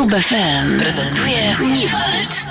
Klub FM prezentuje Niwald.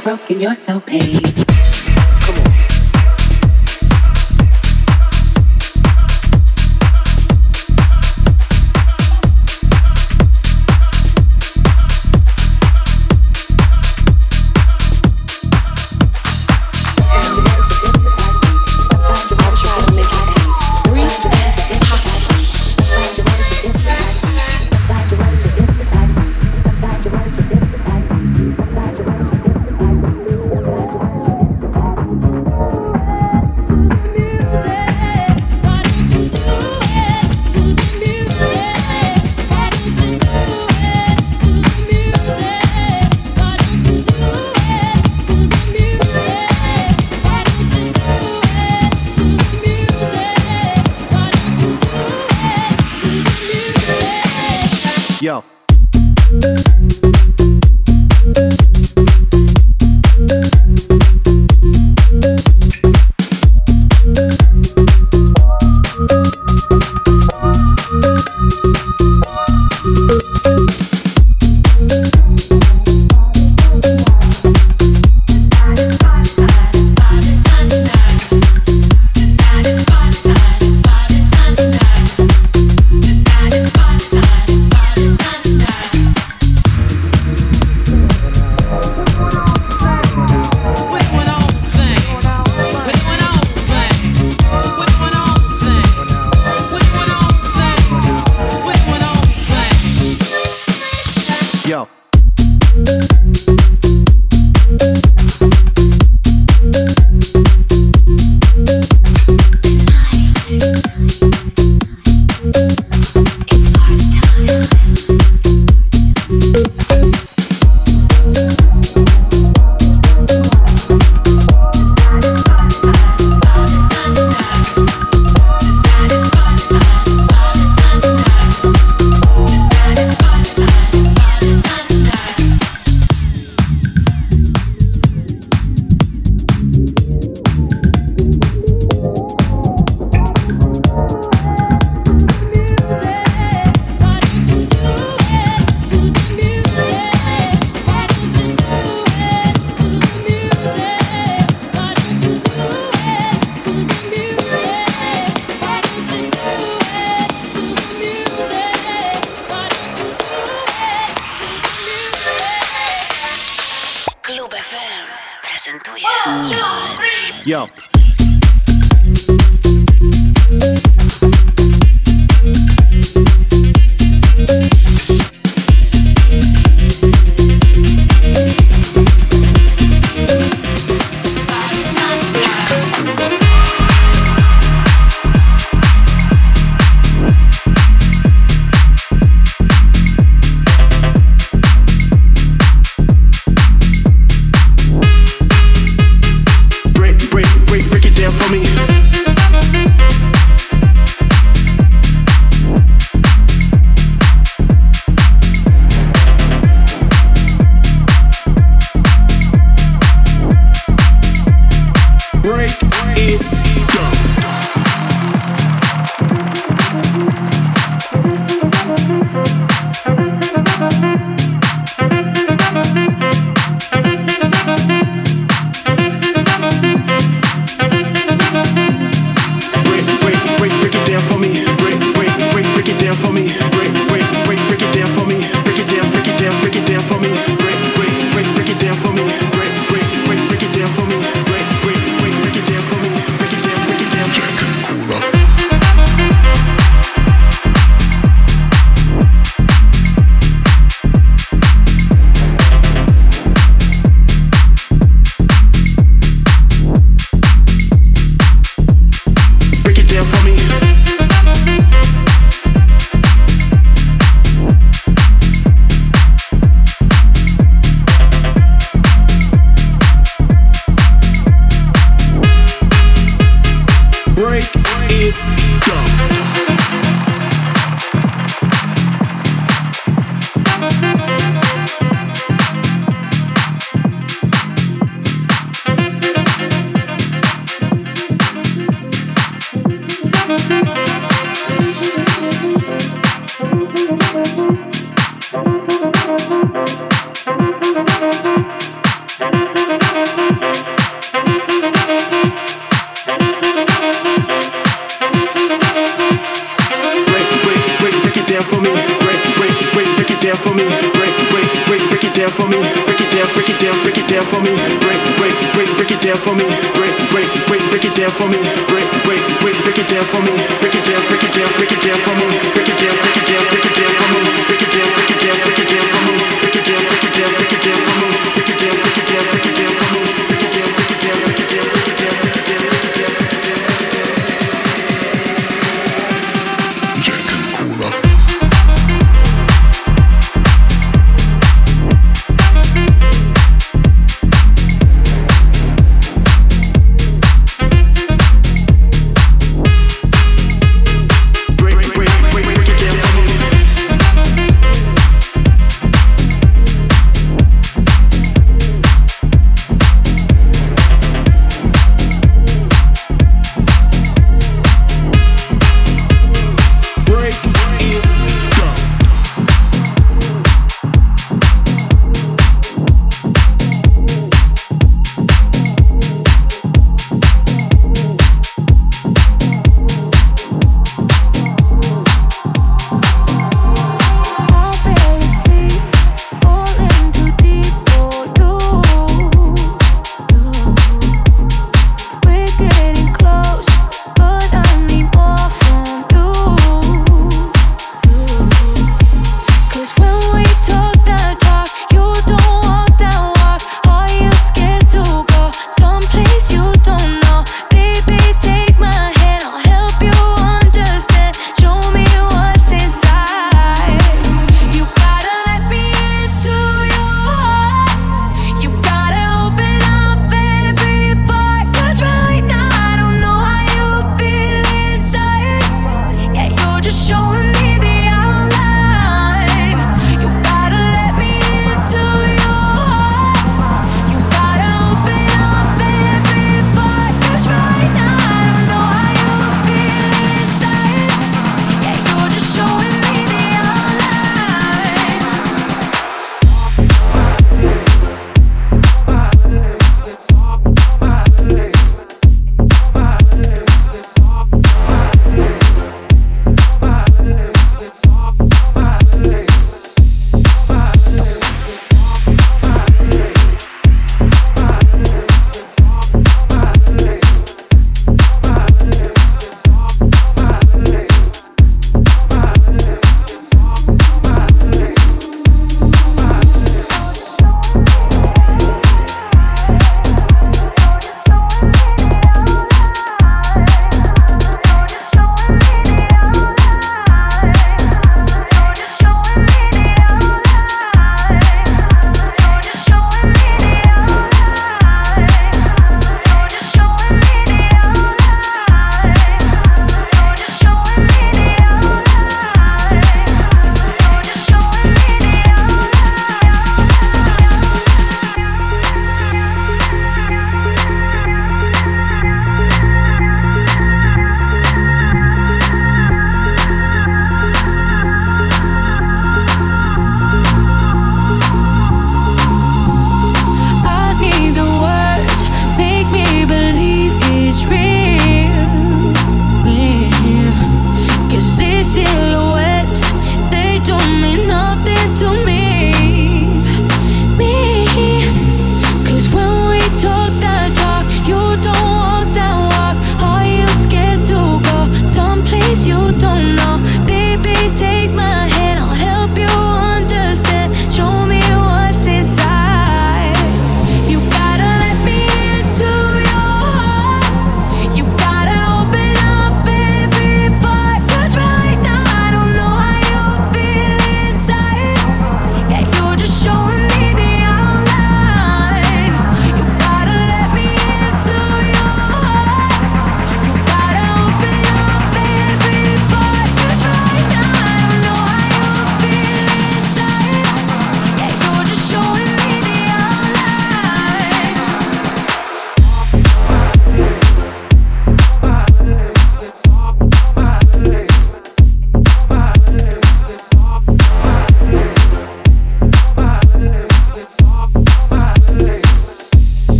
broken, you're so paid.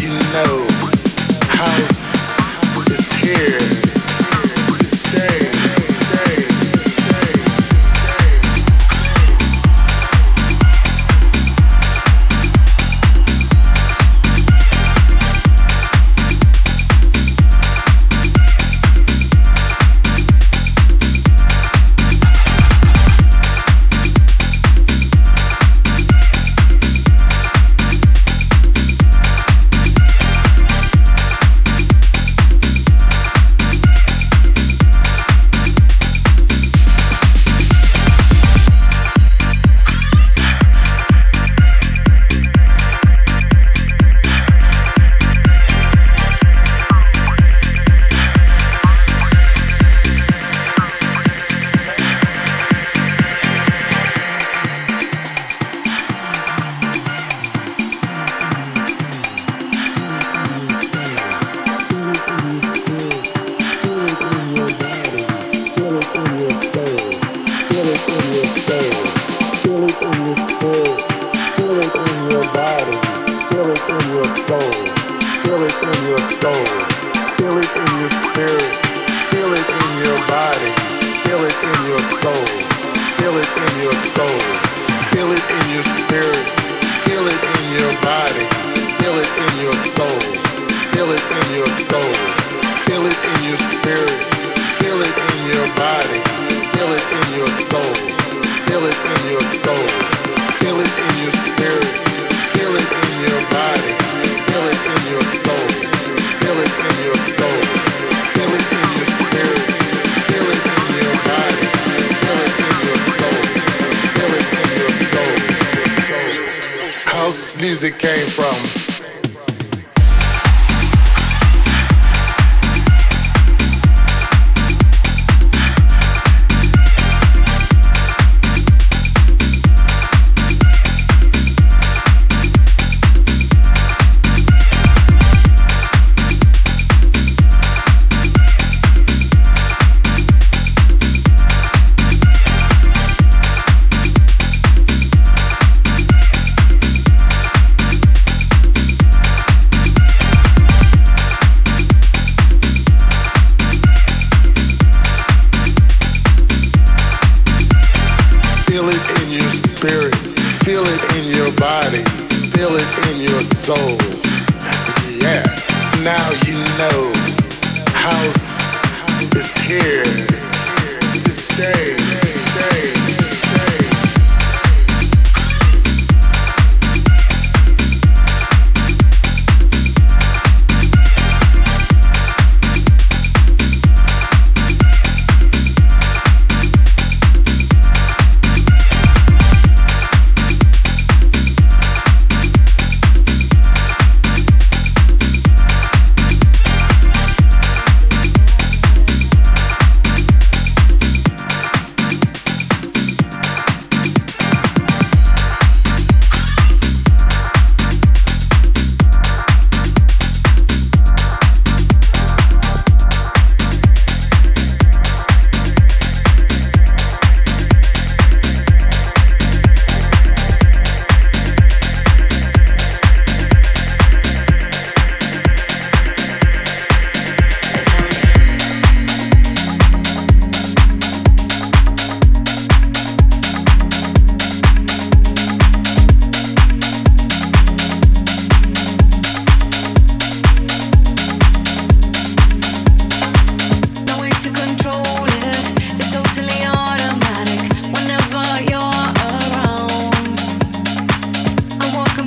You know. House is here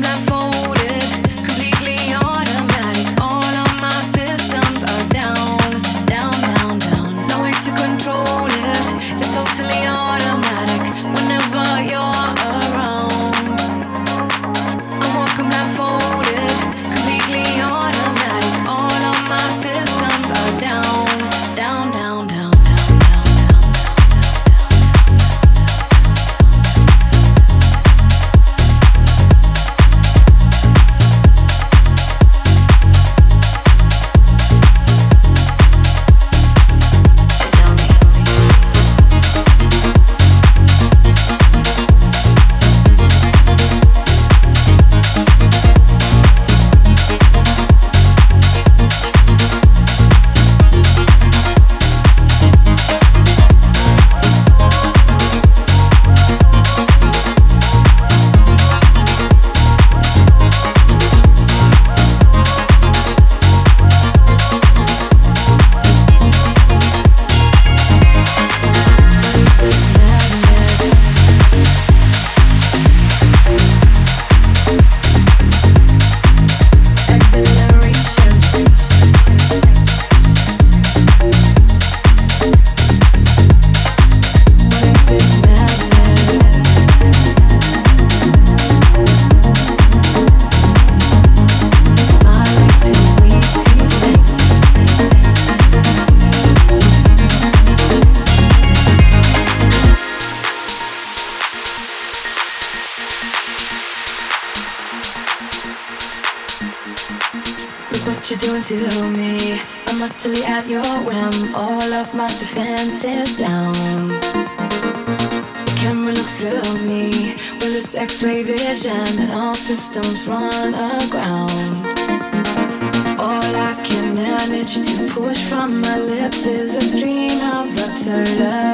blindfold. Lips is a stream of absurdity.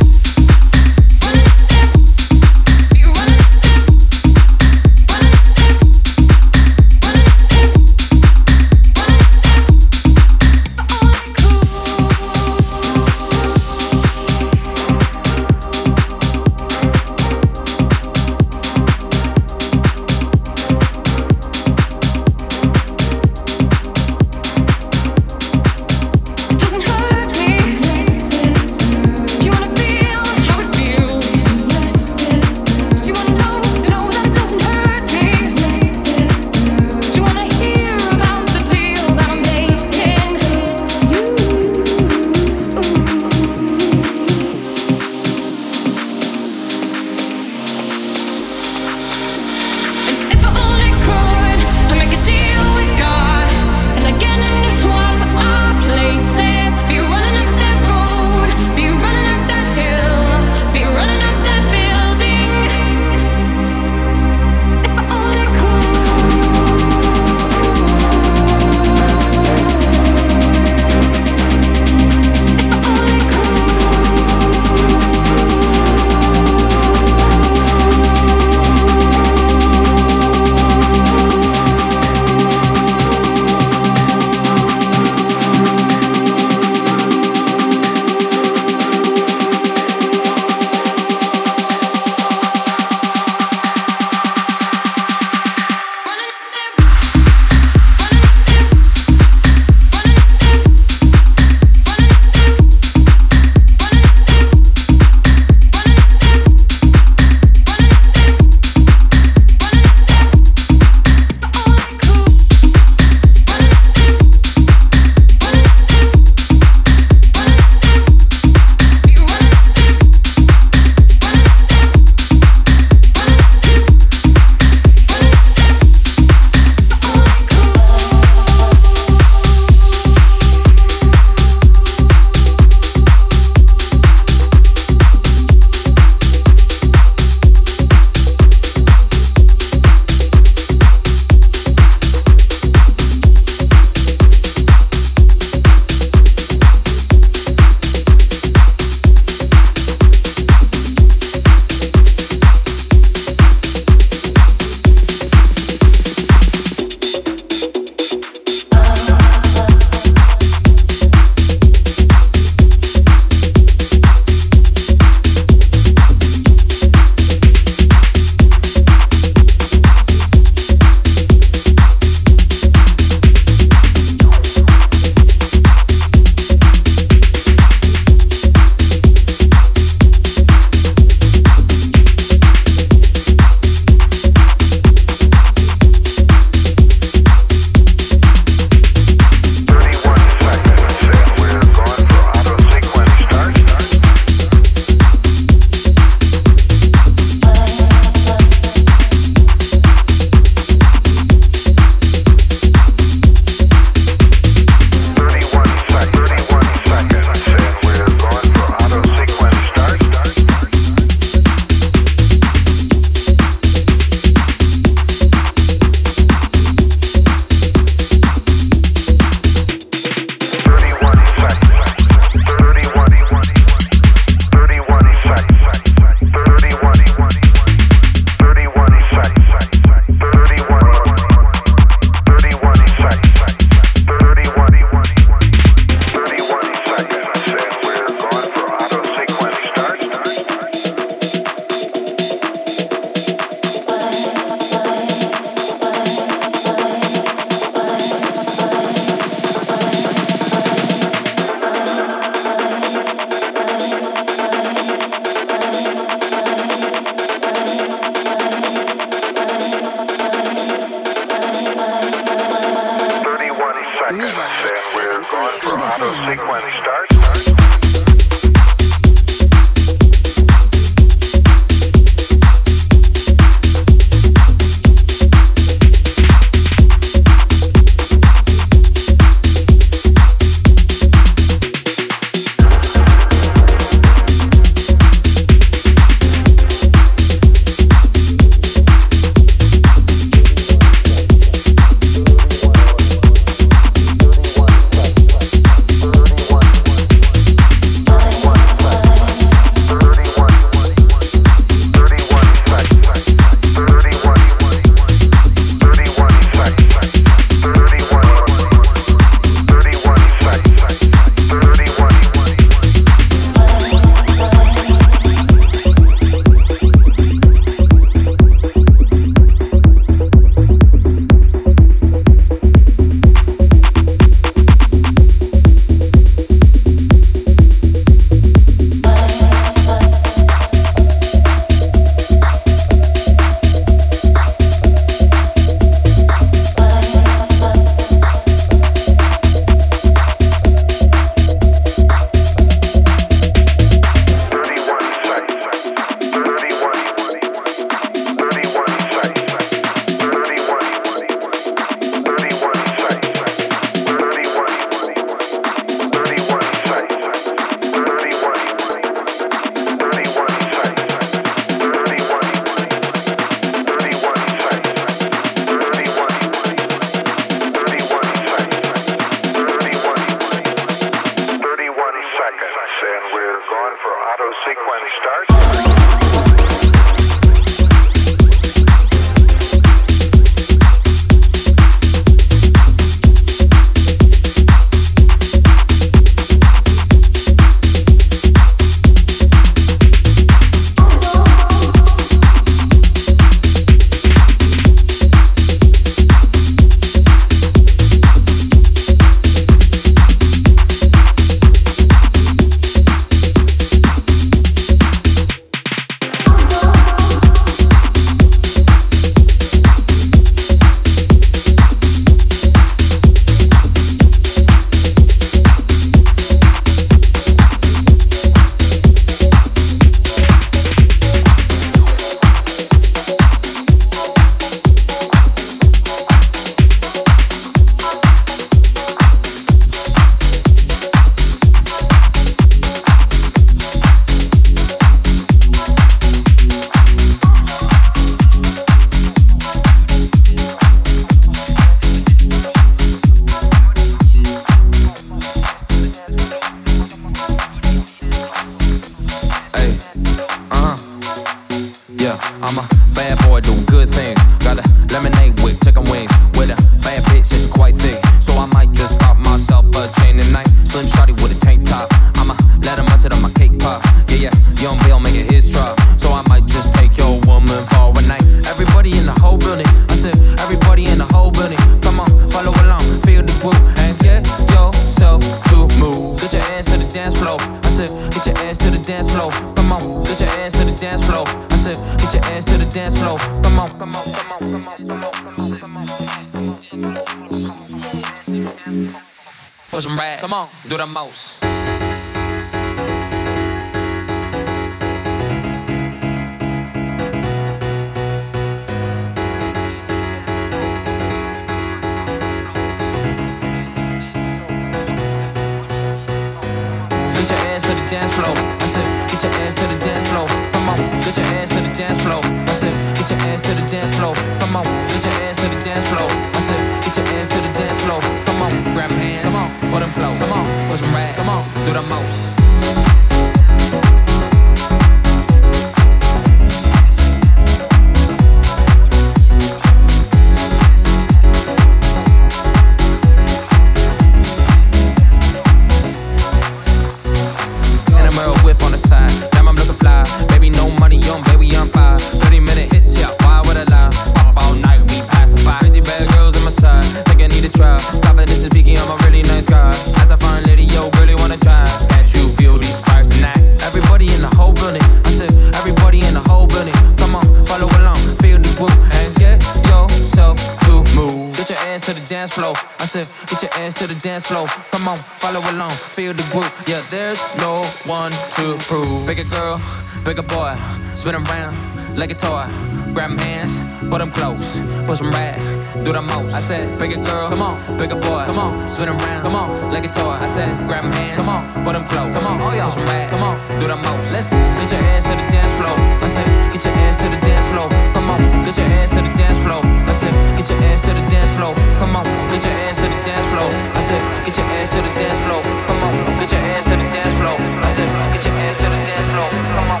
Break a girl, break a boy, spin around like a toy. Grab hands, put them close. Put some rag, do the most. I said, break a girl, come on, break a boy, come on, spin around, come on, like a toy. I said, grab hands, come on, Put them close. Come on, oh yeah, put some come on, do the most. Let's get your ass to the dance floor. I said, get your ass to the dance floor. Come on, get your ass to the dance floor. I said, get your ass to the dance floor. Come on, get your ass to the dance floor. I said, get your ass to the dance floor. Come on, get your ass to the dance floor. I said, get your ass to the Come on.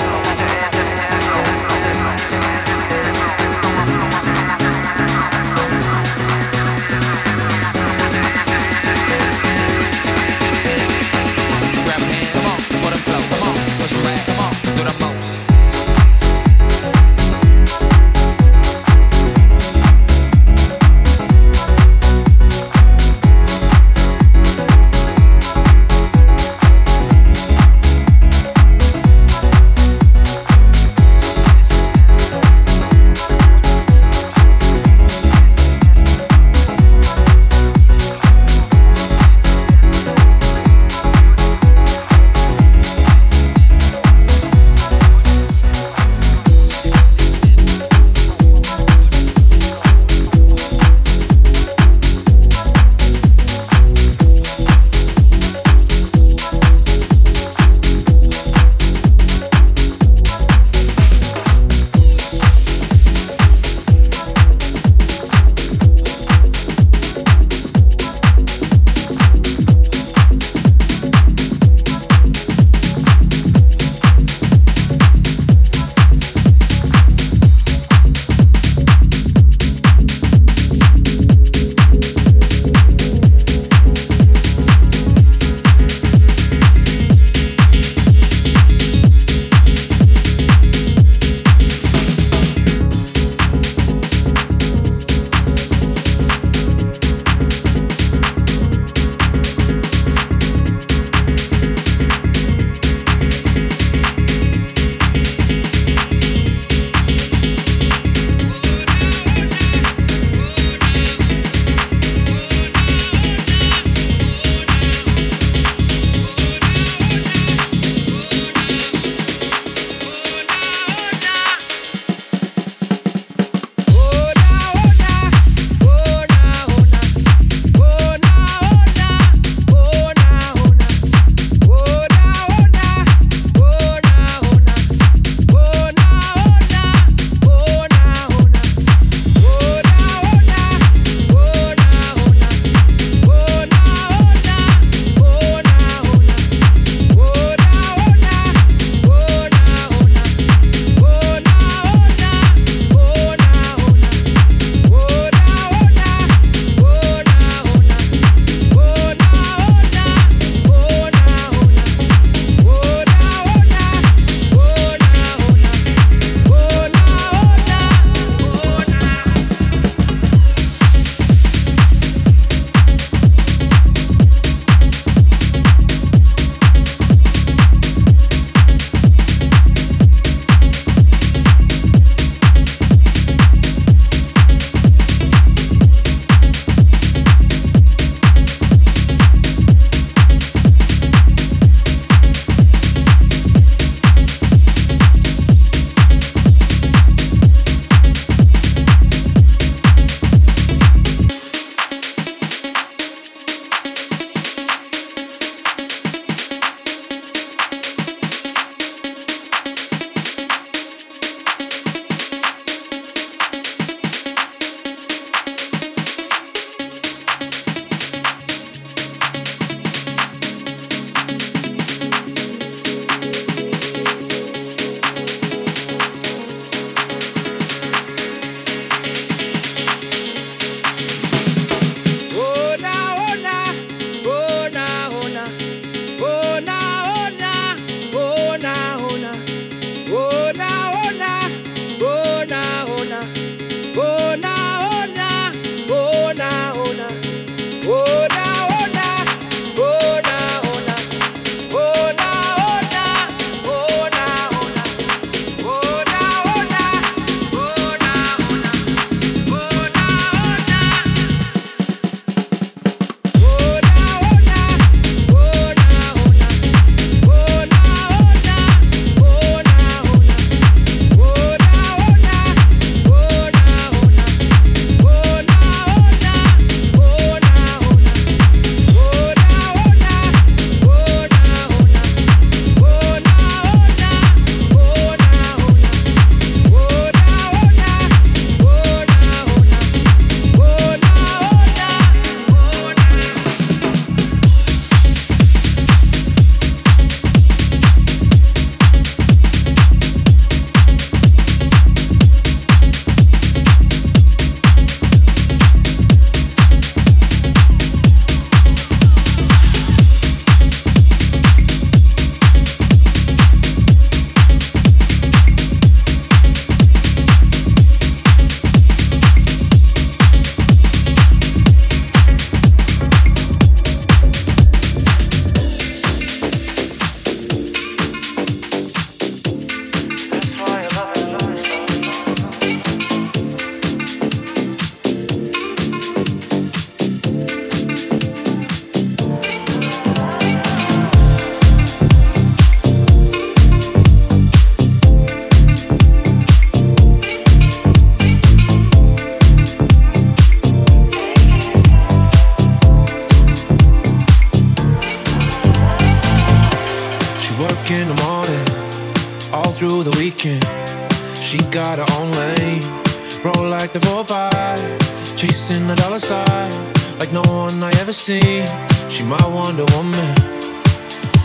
never seen. She my Wonder Woman.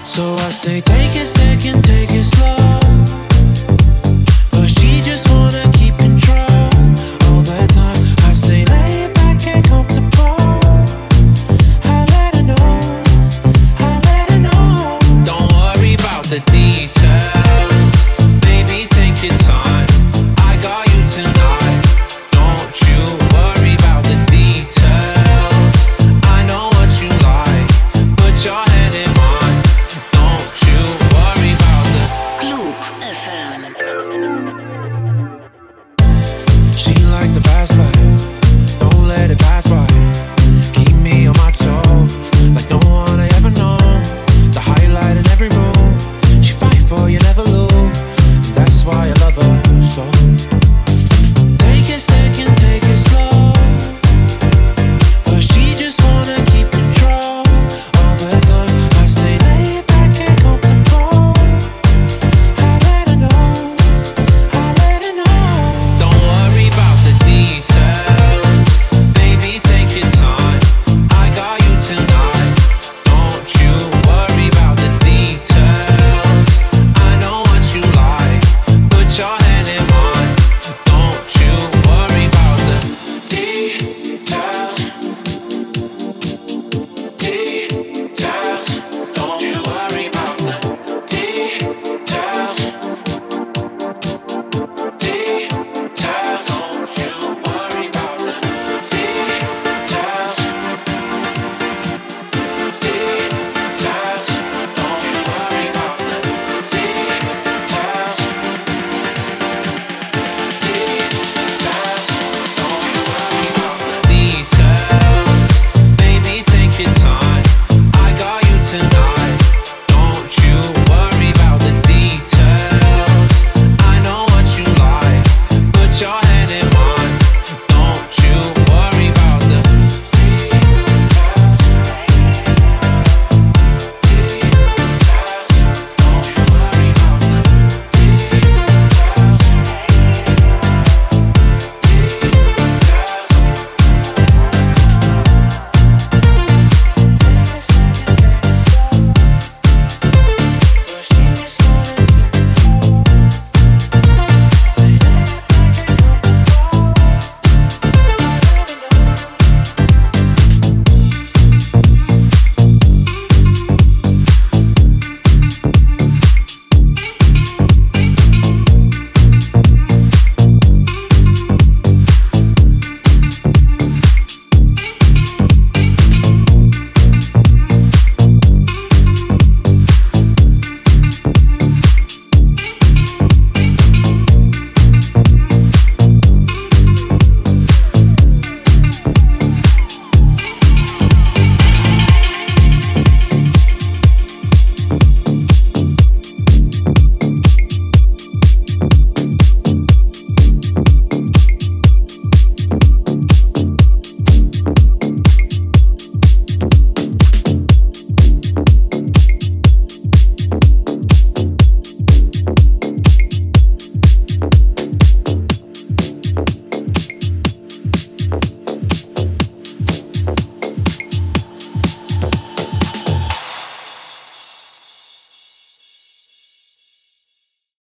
So I say, take it, second, take it slow. But she just wanna keep it.